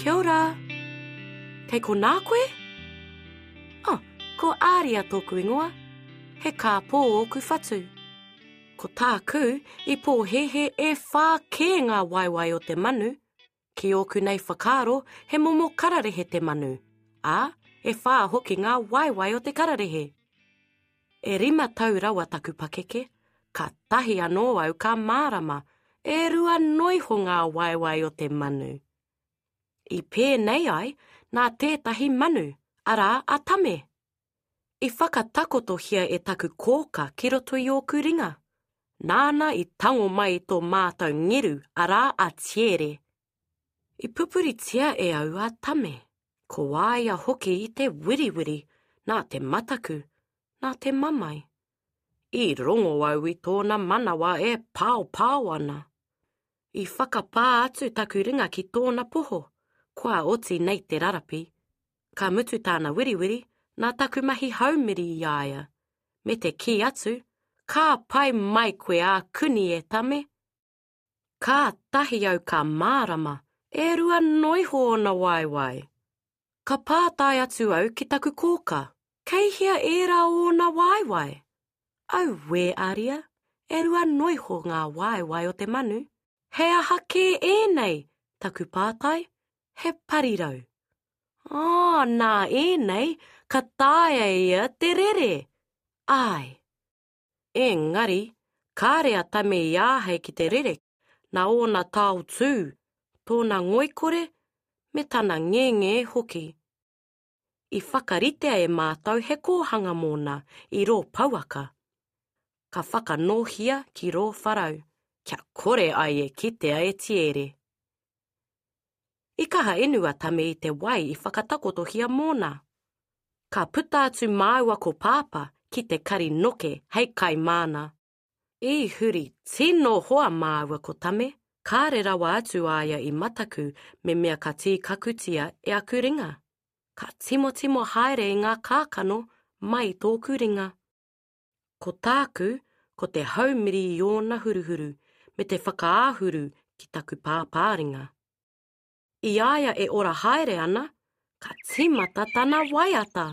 Kia ora! Kei ko nā koe? Oh, ko Aria tōku ingoa. He kāpō ōku whatu. Ko tāku i pōhēhē e whā kē ngā waewae o te manu, Ki ōku nei whakaaro, he momo kararehe te manu, ā, e whā hoki ngā waewae o te kararehe. E rima tau rawa taku pakeke, ka tahi anō au ka mārama, e rua noiho ngā waewae o te manu. I pēnei ai, nā tētahi manu, arā a Tame. I whakatakotohia e taku kōka ki roto i ōku ringa. Nāna i tango mai tō mātou ngiru arā a Tiere. I pupuritia e au a Tame, ko wāia hoki i te wiriwiri nā te mataku, nā te mamae. I rongo au i tōna manawa e paopao ana. I whakapā atu taku ringa ki tōna poho, kua oti nei te rarapi. Ka mutu tāna wiriwiri, nā taku mahi haumiri i a ia, me te kī atu, Ka pai mai koe ā kuni e Tame! Kātahi au ka mārama, e rua noiho ōna waewae! Ka pātai atu au ki taku kōkā, Kei hea ērā ōna waewae? Auē aria, e rua noiho ngā waewae o te manu! He aha kē ēnei? taku pātai, he parirau. Ā, nā ēnei, ka taea e ia te rere. Āe. Engari, kāre a Tame i āhei ki te rere, nā ōna taotū, tōna ngoikore, me tana ngenge hoki. i whakaritea e mātou he kōhanga mōna i rō pouaka, ka whakanōhia ki rō wharau, kia kore ai e kitea e Tiere. I kaha inu a Tame i te wai i whakatakotohia mōna. Ka puta atu māua ko Pāpā ki te kari noke hei kai māna. I huri tino hoa māua ko Tame, kāre rawa atu a ia i mataku me mea ka tīkakutia e aku ringa. Ka timotimo haere i ngā kākano mai tōku ringa. Ko tāku, ko te hau miri i ōna huruhuru me te whakaāhuru ki taku pāpāringa. I a ia e ora haere ana, ka tīmata tana waiata.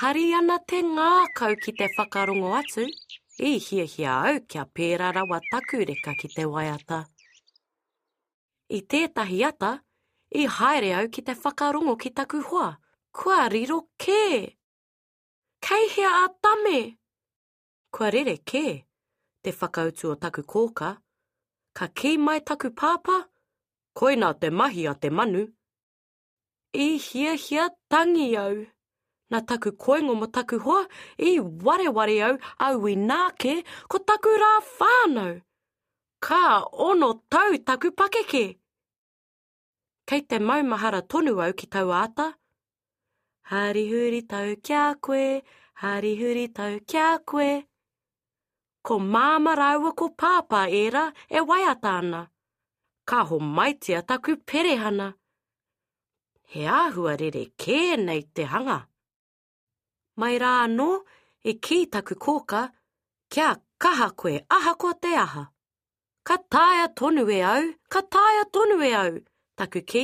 Hari ana te ngākau ki te whakarongo atu, i hiahia au kia pērā rawa taku reka ki te waiata. I tētahi ata, i haere au ki te whakarongo ki taku hoa, kua riro kē! Kei hea a Tame? Kua rere kē te whakautu o taku kōkā, ka kī mai taku pāpā, Koina te mahi a te manu. I hiahia tangi au nā taku koingo mō taku hoa, i wareware au, aui nākē, ko taku rā whānau! Ka ono tau taku pakeke! Kei te maumahara tonu au ki taua ata. Hari huri tau ki a koe, hari huri tau ki a koe. Ko Māma rāua ko Pāpā ērā e waiata ana. Ka homaitia taku perehana. He āhua rerekē nei te hanga. Mai rā anō, i kī taku kōkā, Kia kaha koe ahakoa te aha. Ka taea tonu e au, ka taea tonu e au! taku kī.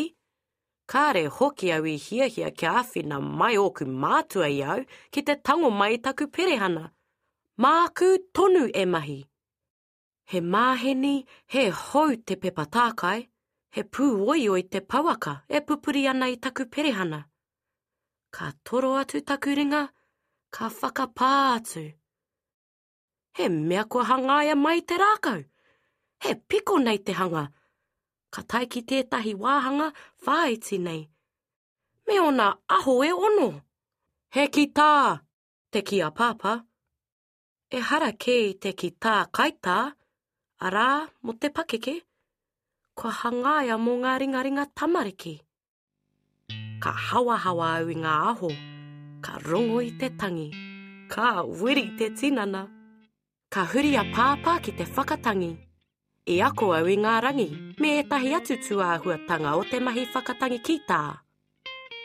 Kāre hoki au i hiahia kia āwhina mai ōku mātua i au ki te tango mai i taku perehana. Māku tonu e mahi! He māheni, he hou te pepa tākai, he pūoioi te pouaka e pupuri ana i taku perehana. Ka toro atu taku ringa, ka whakapā atu. He mea kua hangaia mai te rākau! He piko nei te hanga! Ka tae ki tētahi wāhanga whāiti nei. Me ōna aho e ono! He ki tā! te kī a Pāpā. Ehara kē i te ki tā kaitā, arā, mō te pakeke, kua hangaia mō ngā ringaringa tamariki. Ka hawahawa au i ngā aho, ka rongo i te tangi. Ka wiri te tinana. Ka huri a Pāpā ki te whakatangi. I ako au i ngā rangi me ētahi atu tūāhuatanga o te mahi whakatangi kitā.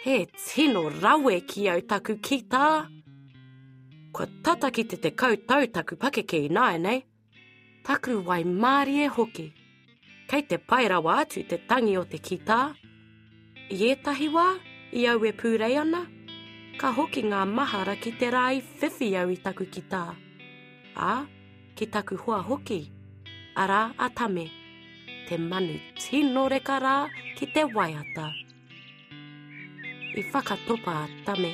He tino rawe ki au taku kitā! Kua tata ki te tekau tau taku pakeke ināianei, taku waimarie hoki. Kei te pai rawa atu te tangi o te kitā. I ētahi wā, i au e pūrei ana, ka hoki ngā mahara ki te rā i whiwhi au i taku kitā, ā, ki taku hoa hoki, arā a Tame, te manu tino reka rā ki te waiata. I whakatopa a Tame.